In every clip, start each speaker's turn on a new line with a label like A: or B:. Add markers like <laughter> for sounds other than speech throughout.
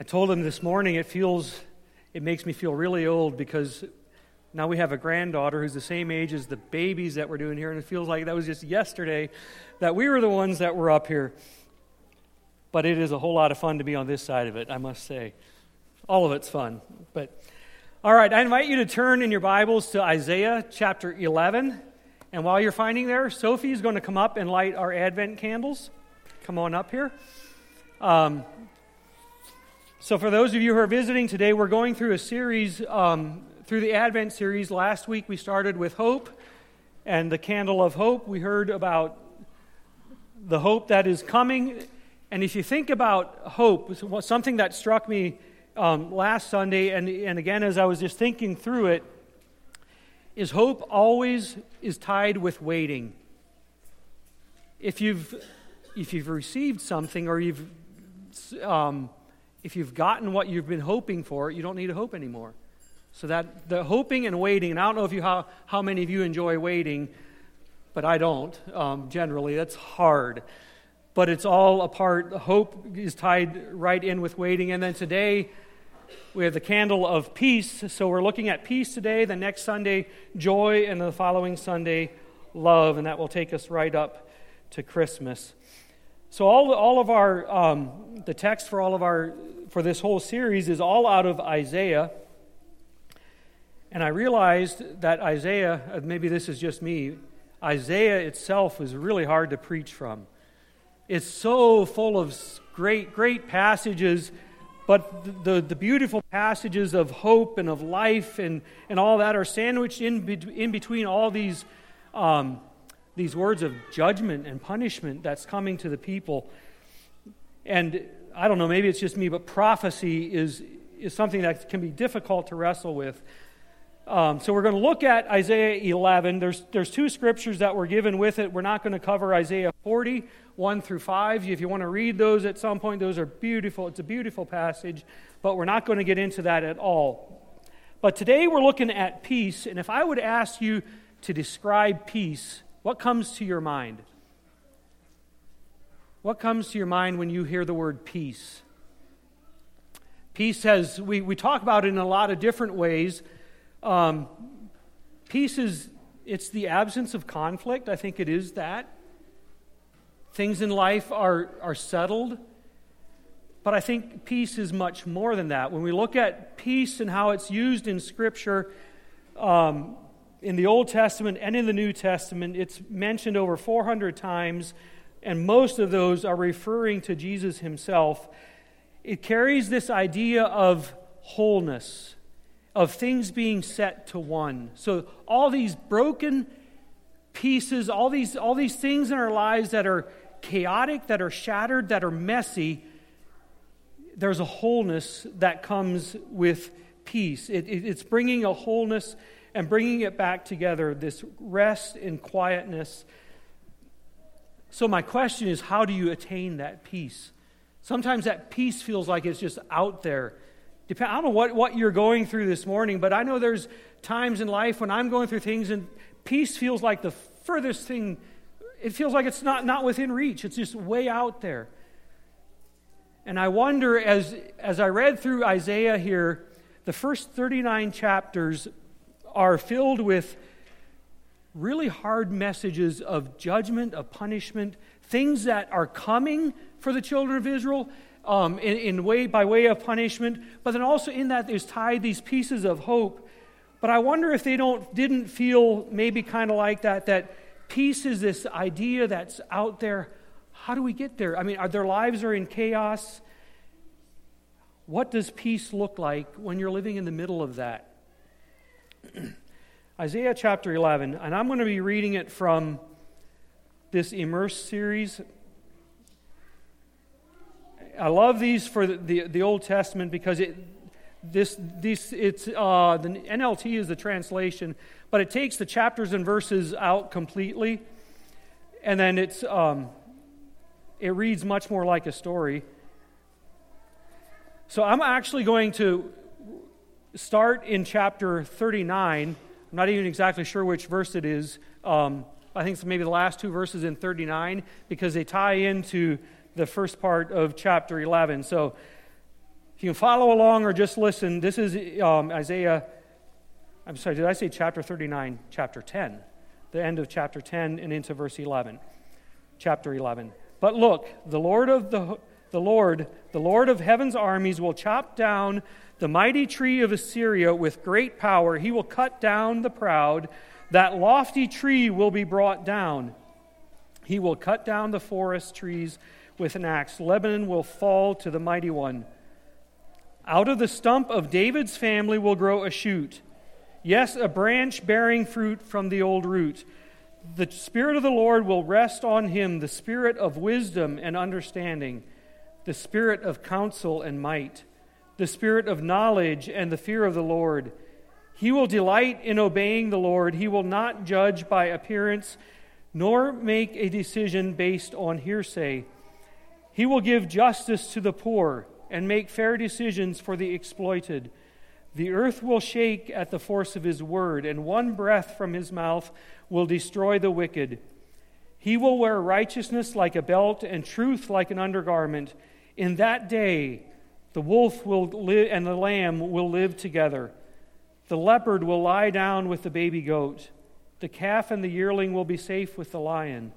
A: I told him this morning it feels, it makes me feel really old because now we have a granddaughter who's the same age as the babies that we're doing here, and it feels like that was just yesterday that we were the ones that were up here. But it is a whole lot of fun to be on this side of it, I must say. All of it's fun. But all right, I invite you to turn in your Bibles to Isaiah chapter 11. And while you're finding there, Sophie is going to come up and light our Advent candles. Come on up here. Um, so, for those of you who are visiting today, we're going through a series, um, through the Advent series. Last week we started with hope and the candle of hope. We heard about the hope that is coming. And if you think about hope, something that struck me um, last Sunday, and, and again as I was just thinking through it, is hope always is tied with waiting. If you've, if you've received something or you've um, if you've gotten what you've been hoping for, you don't need to hope anymore. So that the hoping and waiting, and I don't know if you how, how many of you enjoy waiting, but I don't um, generally. That's hard. But it's all a part. Hope is tied right in with waiting. And then today, we have the candle of peace. So we're looking at peace today. The next Sunday, joy. And the following Sunday, love. And that will take us right up to Christmas. So all, all of our, um, the text for all of our, for this whole series is all out of Isaiah. And I realized that Isaiah, uh, maybe this is just me, Isaiah itself is really hard to preach from. It's so full of great, great passages, but the, the beautiful passages of hope and of life and, and all that are sandwiched in, in between all these um, these words of judgment and punishment that's coming to the people. And I don't know, maybe it's just me, but prophecy is, is something that can be difficult to wrestle with. Um, so we're going to look at Isaiah 11. There's, there's two scriptures that were given with it. We're not going to cover Isaiah 40, 1 through 5. If you want to read those at some point, those are beautiful. It's a beautiful passage, but we're not going to get into that at all. But today we're looking at peace, and if I would ask you to describe peace, what comes to your mind? What comes to your mind when you hear the word peace? Peace has, we, we talk about it in a lot of different ways. Um, peace is, it's the absence of conflict. I think it is that. Things in life are, are settled. But I think peace is much more than that. When we look at peace and how it's used in Scripture, um, in the Old Testament and in the New Testament, it's mentioned over 400 times, and most of those are referring to Jesus himself. It carries this idea of wholeness, of things being set to one. So, all these broken pieces, all these, all these things in our lives that are chaotic, that are shattered, that are messy, there's a wholeness that comes with peace. It, it, it's bringing a wholeness and bringing it back together, this rest and quietness. So, my question is how do you attain that peace? Sometimes that peace feels like it's just out there. I don't know what, what you're going through this morning, but I know there's times in life when I'm going through things and peace feels like the furthest thing. It feels like it's not, not within reach, it's just way out there. And I wonder, as, as I read through Isaiah here, the first 39 chapters are filled with really hard messages of judgment, of punishment, things that are coming for the children of Israel um, in, in way, by way of punishment, but then also in that there's tied these pieces of hope. But I wonder if they don't didn't feel maybe kind of like that, that peace is this idea that's out there. How do we get there? I mean, are, their lives are in chaos. What does peace look like when you're living in the middle of that? <clears throat> Isaiah chapter 11, and I'm going to be reading it from this Immerse series. I love these for the, the, the Old Testament because it, this, this, it's, uh, the NLT is the translation, but it takes the chapters and verses out completely, and then it's, um, it reads much more like a story. So I'm actually going to start in chapter 39. I'm not even exactly sure which verse it is. Um, I think it's maybe the last two verses in 39 because they tie into the first part of chapter 11. So If you can follow along or just listen, this is um, Isaiah, I'm sorry, did I say chapter 39? Chapter 10. The end of chapter 10 and into verse 11. Chapter 11. But look, the Lord of the, the Lord, the Lord of heaven's armies will chop down the mighty tree of Assyria with great power. He will cut down the proud. That lofty tree will be brought down. He will cut down the forest trees with an axe. Lebanon will fall to the mighty one. Out of the stump of David's family will grow a shoot. Yes, a branch bearing fruit from the old root. The Spirit of the Lord will rest on him the Spirit of wisdom and understanding, the Spirit of counsel and might, the Spirit of knowledge and the fear of the Lord. He will delight in obeying the Lord. He will not judge by appearance, nor make a decision based on hearsay. He will give justice to the poor and make fair decisions for the exploited. The earth will shake at the force of his word, and one breath from his mouth will destroy the wicked. He will wear righteousness like a belt and truth like an undergarment. In that day, the wolf will live and the lamb will live together. The leopard will lie down with the baby goat. The calf and the yearling will be safe with the lion,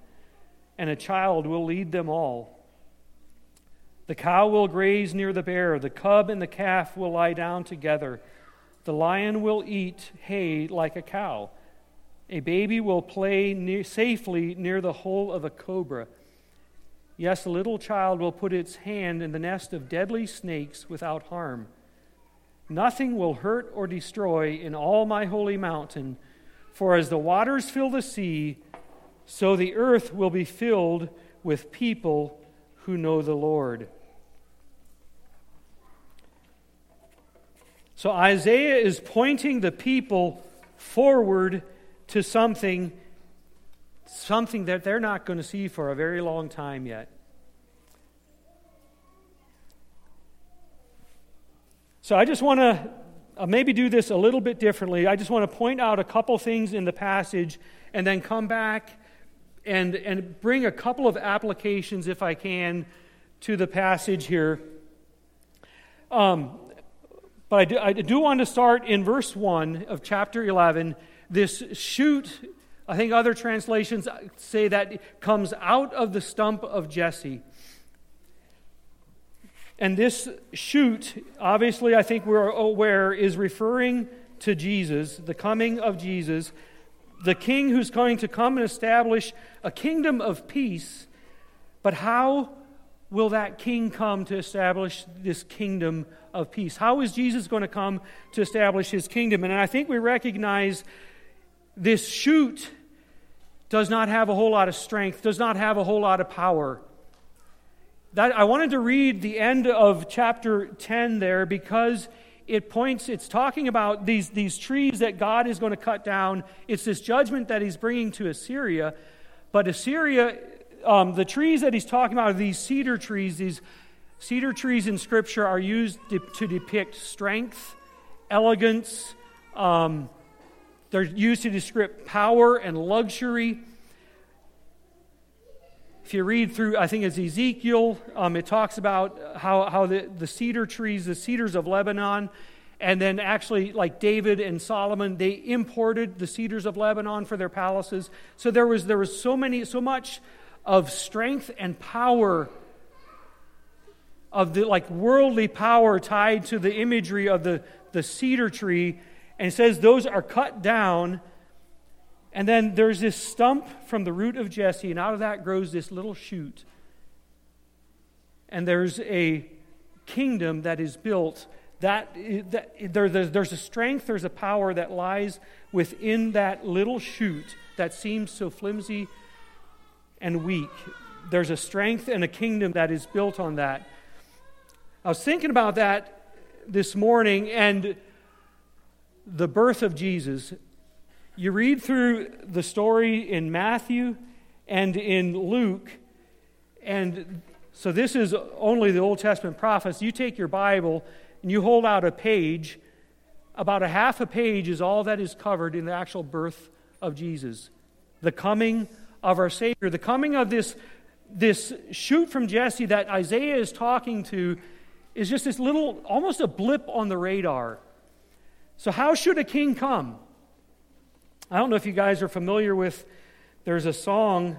A: and a child will lead them all. The cow will graze near the bear, the cub and the calf will lie down together. The lion will eat hay like a cow. A baby will play near, safely near the hole of a cobra. Yes, a little child will put its hand in the nest of deadly snakes without harm. Nothing will hurt or destroy in all my holy mountain, for as the waters fill the sea, so the earth will be filled with people who know the Lord. So Isaiah is pointing the people forward to something something that they're not going to see for a very long time yet. So I just want to uh, maybe do this a little bit differently. I just want to point out a couple things in the passage and then come back and, and bring a couple of applications, if I can, to the passage here. Um, but I do, I do want to start in verse 1 of chapter 11. This shoot, I think other translations uh, say that comes out of the stump of Jesse. And this shoot, obviously, I think we're aware, is referring to Jesus, the coming of Jesus the king who's going to come and establish a kingdom of peace. But how will that king come to establish this kingdom of peace? How is Jesus going to come to establish his kingdom? And I think we recognize this shoot does not have a whole lot of strength, does not have a whole lot of power. That, I wanted to read the end of chapter 10 there because it points, it's talking about these, these trees that God is going to cut down. It's this judgment that he's bringing to Assyria. But Assyria, um, the trees that he's talking about are these cedar trees. These cedar trees in Scripture are used to, to depict strength, elegance. Um, they're used to describe power and luxury. If you read through, I think it's Ezekiel, um, it talks about how, how the, the cedar trees, the cedars of Lebanon, and then actually, like David and Solomon, they imported the cedars of Lebanon for their palaces. So there was, there was so many, so much of strength and power of the like worldly power tied to the imagery of the, the cedar tree. And it says those are cut down and then there's this stump from the root of Jesse, and out of that grows this little shoot. And there's a kingdom that is built. That, that there, there's a strength, there's a power that lies within that little shoot that seems so flimsy and weak. There's a strength and a kingdom that is built on that. I was thinking about that this morning and the birth of Jesus you read through the story in Matthew and in Luke, and so this is only the Old Testament prophets. You take your Bible and you hold out a page. About a half a page is all that is covered in the actual birth of Jesus, the coming of our Savior, the coming of this, this shoot from Jesse that Isaiah is talking to is just this little, almost a blip on the radar. So, how should a king come? I don't know if you guys are familiar with, there's a song,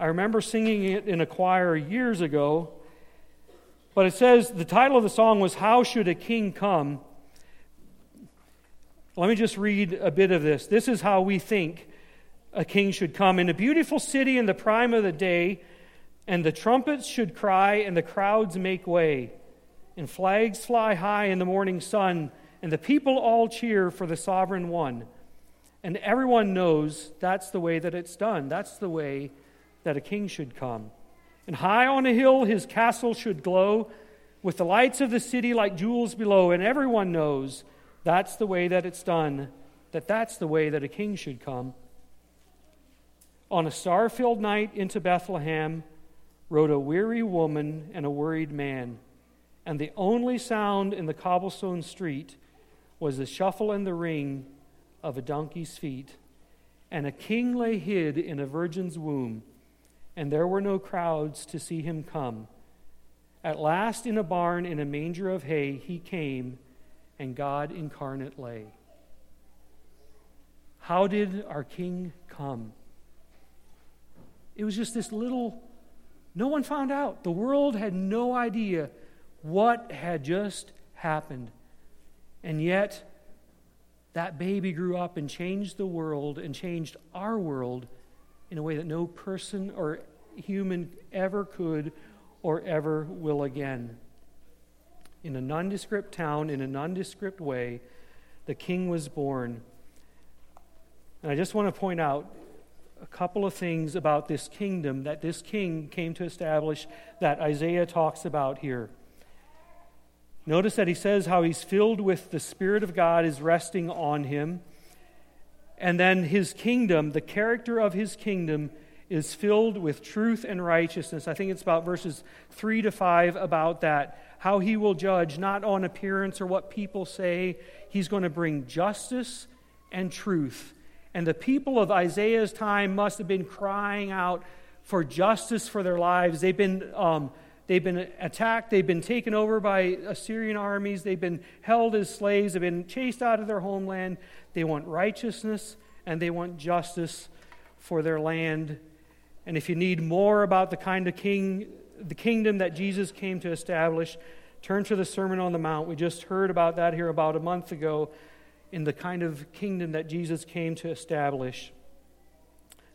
A: I remember singing it in a choir years ago, but it says the title of the song was How Should a King Come? Let me just read a bit of this. This is how we think a king should come. In a beautiful city in the prime of the day, and the trumpets should cry, and the crowds make way, and flags fly high in the morning sun, and the people all cheer for the sovereign one. And everyone knows that's the way that it's done. That's the way that a king should come. And high on a hill his castle should glow, with the lights of the city like jewels below, and everyone knows that's the way that it's done, that that's the way that a king should come. On a star filled night into Bethlehem rode a weary woman and a worried man, and the only sound in the cobblestone street was the shuffle and the ring of a donkey's feet. And a king lay hid in a virgin's womb, and there were no crowds to see him come. At last, in a barn in a manger of hay, he came and God incarnate lay. How did our King come? It was just this little, no one found out. The world had no idea what had just happened. And yet, that baby grew up and changed the world and changed our world in a way that no person or human ever could or ever will again in a nondescript town, in a nondescript way, the king was born. And I just want to point out a couple of things about this kingdom that this king came to establish that Isaiah talks about here. Notice that he says how he's filled with the Spirit of God is resting on him. And then his kingdom, the character of his kingdom, is filled with truth and righteousness. I think it's about verses 3 to 5 about that how he will judge not on appearance or what people say. He's going to bring justice and truth. And the people of Isaiah's time must have been crying out for justice for their lives. They've been, um, they've been attacked, they've been taken over by Assyrian armies, they've been held as slaves, they've been chased out of their homeland. They want righteousness and they want justice for their land. And if you need more about the kind of king the kingdom that Jesus came to establish. Turn to the Sermon on the Mount. We just heard about that here about a month ago in the kind of kingdom that Jesus came to establish.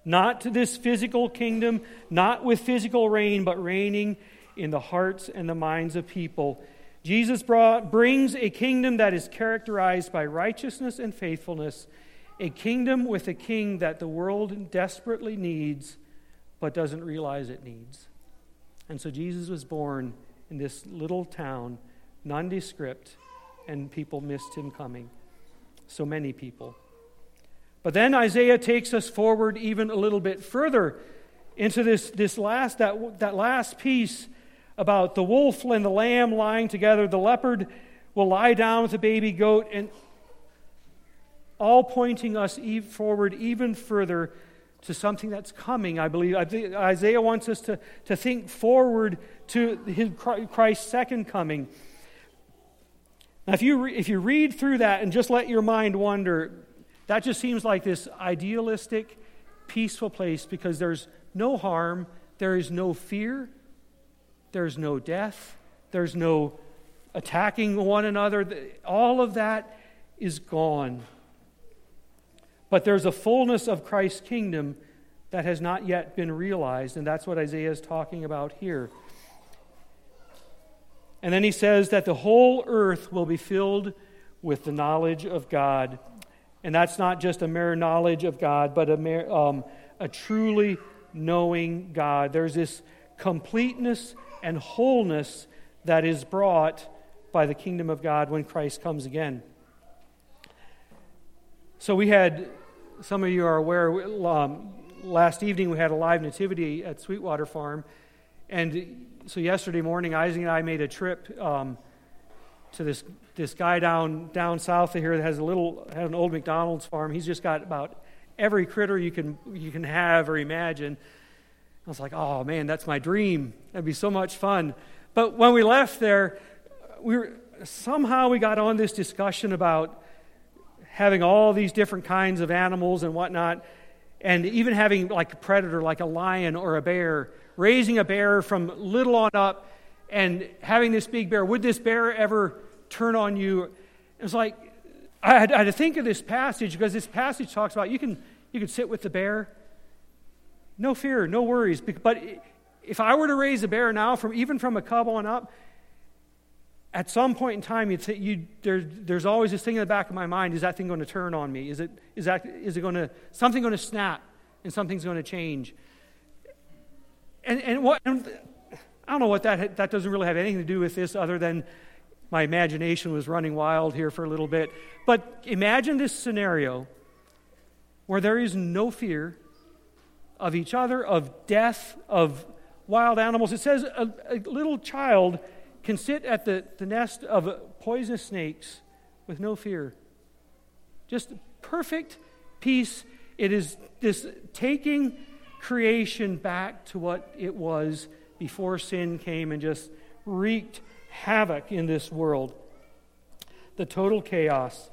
A: Not to this physical kingdom, not with physical reign, but reigning in the hearts and the minds of people. Jesus brought, brings a kingdom that is characterized by righteousness and faithfulness, a kingdom with a king that the world desperately needs but doesn't realize it needs. And so Jesus was born in this little town, nondescript, and people missed him coming. So many people. But then Isaiah takes us forward even a little bit further into this, this last, that, that last piece about the wolf and the lamb lying together. The leopard will lie down with the baby goat, and all pointing us forward even further to something that's coming, I believe. Isaiah wants us to, to think forward to his, Christ's second coming. Now, if you, if you read through that and just let your mind wander, that just seems like this idealistic, peaceful place because there's no harm, there is no fear, there's no death, there's no attacking one another. All of that is gone. But there's a fullness of Christ's kingdom that has not yet been realized, and that's what Isaiah is talking about here. And then he says that the whole earth will be filled with the knowledge of God. And that's not just a mere knowledge of God, but a, mere, um, a truly knowing God. There's this completeness and wholeness that is brought by the kingdom of God when Christ comes again. So we had some of you are aware, um, last evening we had a live nativity at Sweetwater Farm. And so yesterday morning, Isaac and I made a trip um, to this, this guy down, down south of here that has a little, had an old McDonald's farm. He's just got about every critter you can, you can have or imagine. I was like, oh man, that's my dream. That'd be so much fun. But when we left there, we were, somehow we got on this discussion about having all these different kinds of animals and whatnot, and even having like a predator, like a lion or a bear, raising a bear from little on up, and having this big bear. Would this bear ever turn on you? It was like I had, I had to think of this passage because this passage talks about you can you can sit with the bear, no fear, no worries. But if I were to raise a bear now, from even from a cub on up, at some point in time, you'd you, there, there's always this thing in the back of my mind: is that thing going to turn on me? Is it is that is it going to something going to snap and something's going to change? And and what and I don't know what that that doesn't really have anything to do with this, other than my imagination was running wild here for a little bit. But imagine this scenario where there is no fear of each other, of death, of wild animals. It says a, a little child can sit at the, the nest of poisonous snakes with no fear. Just perfect peace. It is this taking creation back to what it was before sin came and just wreaked havoc in this world. The total chaos.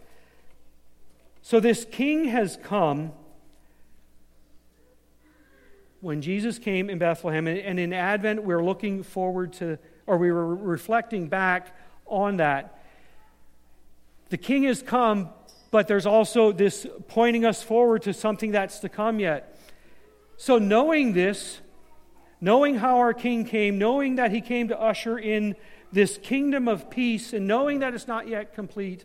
A: So, this king has come when Jesus came in Bethlehem, and in Advent, we're looking forward to, or we were reflecting back on that. The king has come, but there's also this pointing us forward to something that's to come yet. So, knowing this, knowing how our king came, knowing that he came to usher in this kingdom of peace, and knowing that it's not yet complete,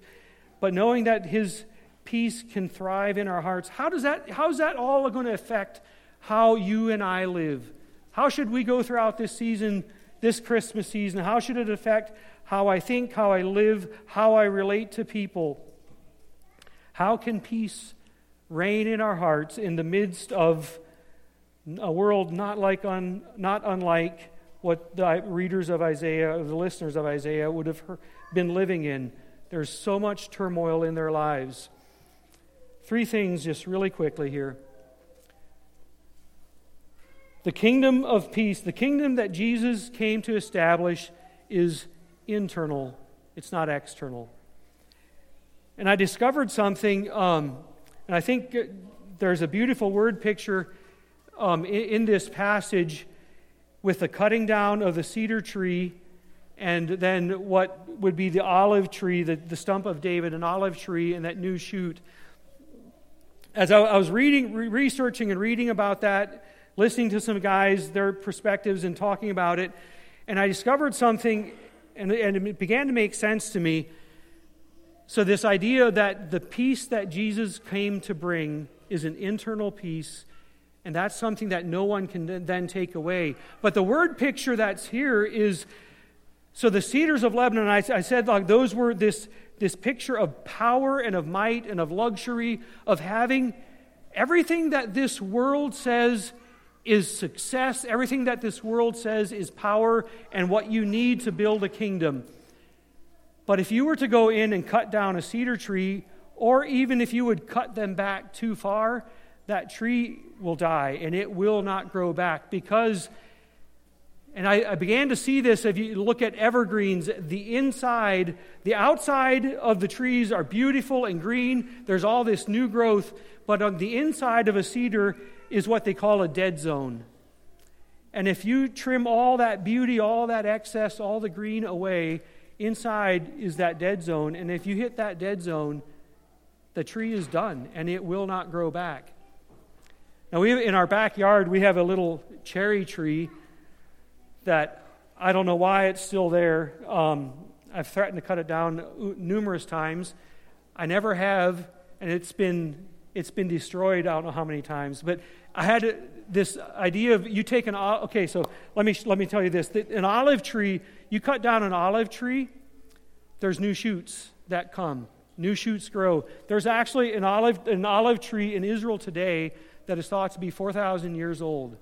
A: but knowing that his peace can thrive in our hearts, how does that, how is that all going to affect how you and I live. How should we go throughout this season, this Christmas season? How should it affect how I think, how I live, how I relate to people? How can peace reign in our hearts in the midst of a world not, like un, not unlike what the readers of Isaiah, the listeners of Isaiah, would have been living in? There's so much turmoil in their lives. Three things, just really quickly here. The kingdom of peace, the kingdom that Jesus came to establish, is internal, it's not external. And I discovered something, um, and I think there's a beautiful word picture um, in, in this passage with the cutting down of the cedar tree and then what would be the olive tree, the, the stump of David, an olive tree, and that new shoot. As I, I was reading, re- researching, and reading about that, listening to some guys, their perspectives, and talking about it. And I discovered something, and, and it began to make sense to me. So, this idea that the peace that Jesus came to bring is an internal peace, and that's something that no one can then take away. But the word picture that's here is so the cedars of Lebanon, I, I said like those were this, this picture of power and of might and of luxury, of having everything that this world says is success. Everything that this world says is power and what you need to build a kingdom. But if you were to go in and cut down a cedar tree, or even if you would cut them back too far, that tree will die and it will not grow back because. And I, I, began to see this if you look at evergreens, the inside, the outside of the trees are beautiful and green. There's all this new growth. But on the inside of a cedar, is what they call a dead zone. And if you trim all that beauty, all that excess, all the green away, inside is that dead zone. And if you hit that dead zone, the tree is done and it will not grow back. Now, we in our backyard, we have a little cherry tree that I don't know why it's still there. Um, I've threatened to cut it down numerous times. I never have, and it's been it's been destroyed. I don't know how many times, but I had this idea of you take an okay. So let me let me tell you this: an olive tree. You cut down an olive tree, there's new shoots that come. New shoots grow. There's actually an olive an olive tree in Israel today that is thought to be 4,000 years old,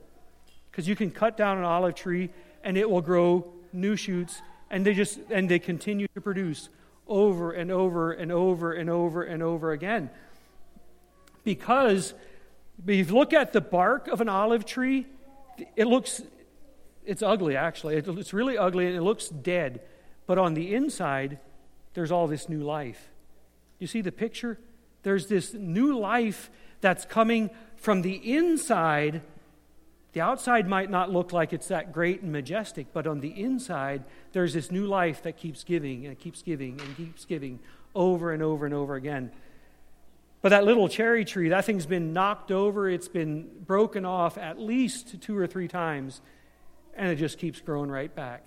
A: because you can cut down an olive tree and it will grow new shoots, and they just and they continue to produce over and over and over and over and over again because if you look at the bark of an olive tree, it looks it's ugly, actually. It's really ugly and it looks dead. But on the inside, there's all this new life. You see the picture? There's this new life that's coming from the inside. The outside might not look like it's that great and majestic, but on the inside, there's this new life that keeps giving and keeps giving and keeps giving over and over and over again. But that little cherry tree, that thing's been knocked over, it's been broken off at least two or three times, and it just keeps growing right back.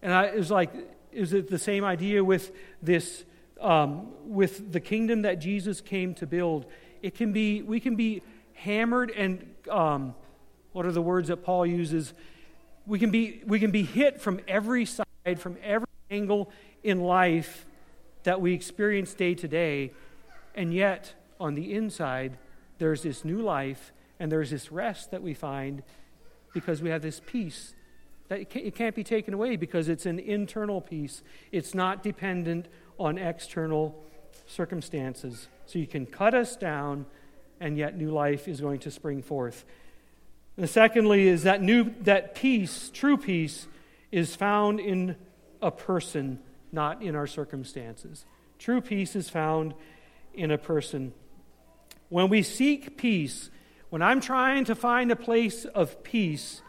A: And I, it was like, is it the same idea with this, um, with the kingdom that Jesus came to build? It can be, we can be hammered and, um, what are the words that Paul uses? We can be, we can be hit from every side, from every angle in life that we experience day to day, and yet on the inside, there's this new life and there's this rest that we find because we have this peace that it can't be taken away because it's an internal peace. It's not dependent on external circumstances. So you can cut us down, and yet new life is going to spring forth. And secondly, is that new that peace, true peace, is found in a person, not in our circumstances. True peace is found in a person. When we seek peace, when I'm trying to find a place of peace,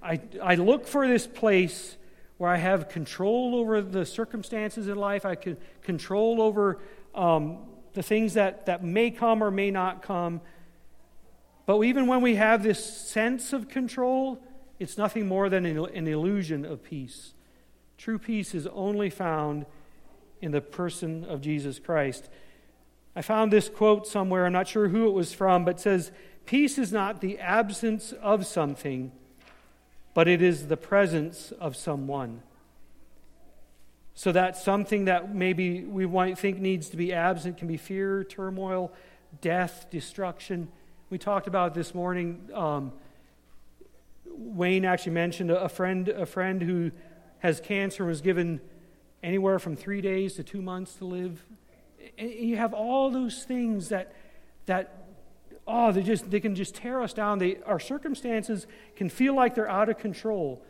A: I, I look for this place where I have control over the circumstances in life, I can control over um, the things that, that may come or may not come. But even when we have this sense of control, it's nothing more than an illusion of peace. True peace is only found in the person of Jesus Christ. I found this quote somewhere, I'm not sure who it was from, but says, Peace is not the absence of something, but it is the presence of someone. So that something that maybe we might think needs to be absent can be fear, turmoil, death, destruction. We talked about this morning. Um, Wayne actually mentioned a friend, a friend who has cancer was given anywhere from three days to two months to live and you have all those things that, that oh, they, just, they can just tear us down. They, our circumstances can feel like they're out of control.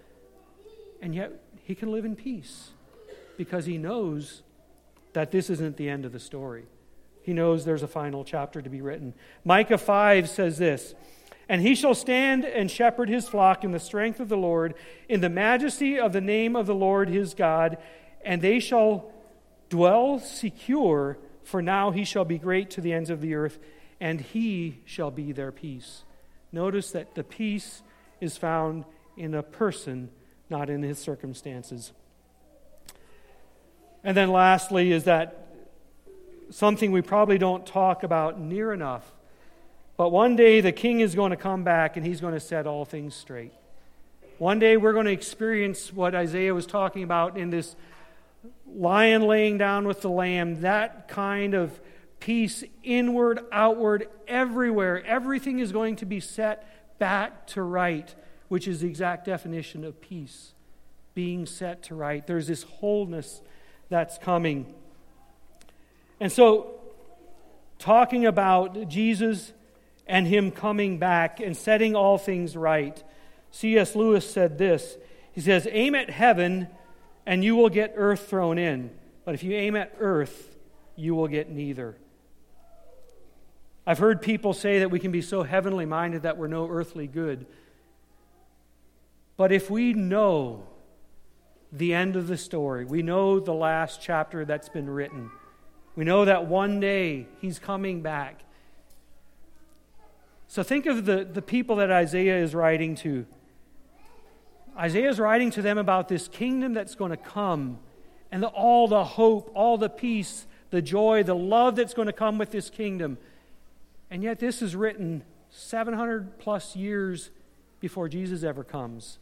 A: And yet, he can live in peace because he knows that this isn't the end of the story. He knows there's a final chapter to be written. Micah 5 says this And he shall stand and shepherd his flock in the strength of the Lord, in the majesty of the name of the Lord his God, and they shall dwell secure for now he shall be great to the ends of the earth, and he shall be their peace. Notice that the peace is found in a person, not in his circumstances. And then lastly, is that something we probably don't talk about near enough. But one day the king is going to come back and he's going to set all things straight. One day we're going to experience what Isaiah was talking about in this lion laying down with the lamb, that kind of peace, inward, outward, everywhere. Everything is going to be set back to right, which is the exact definition of peace being set to right. There's this wholeness that's coming. And so, talking about Jesus and Him coming back and setting all things right, C.S. Lewis said this He says, Aim at heaven and you will get earth thrown in. But if you aim at earth, you will get neither. I've heard people say that we can be so heavenly minded that we're no earthly good. But if we know the end of the story, we know the last chapter that's been written, we know that one day he's coming back. So think of the, the people that Isaiah is writing to. Isaiah is writing to them about this kingdom that's going to come and the, all the hope, all the peace, the joy, the love that's going to come with this kingdom. And yet, this is written 700 plus years before Jesus ever comes.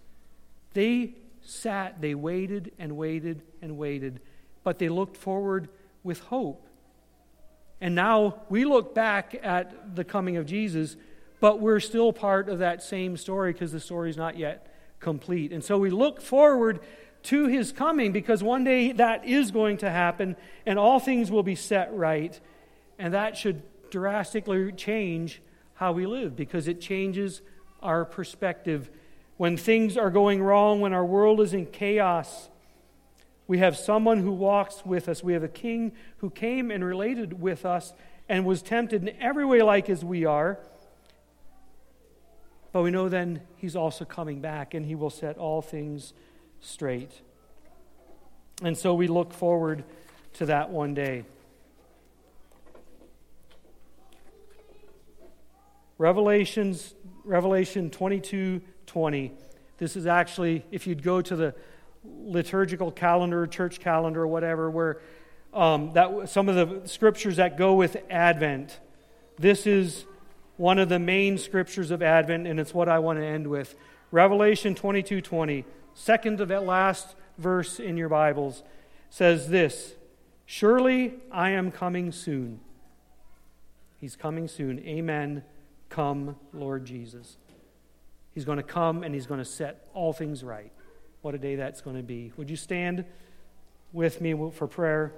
A: They sat, they waited and waited and waited, but they looked forward with hope. And now we look back at the coming of Jesus, but we're still part of that same story because the story's not yet complete. And so we look forward to his coming because one day that is going to happen and all things will be set right. And that should drastically change how we live because it changes our perspective when things are going wrong, when our world is in chaos, we have someone who walks with us. We have a king who came and related with us and was tempted in every way like as we are. But we know then he's also coming back and he will set all things straight. And so we look forward to that one day. Revelations, Revelation 22 20. This is actually, if you'd go to the liturgical calendar, church calendar, or whatever, where um, that some of the scriptures that go with Advent. This is one of the main scriptures of Advent, and it's what I want to end with. Revelation 22 20, second to that last verse in your Bibles, says this Surely I am coming soon. He's coming soon. Amen. Come, Lord Jesus. He's going to come and he's going to set all things right. What a day that's going to be. Would you stand with me for prayer?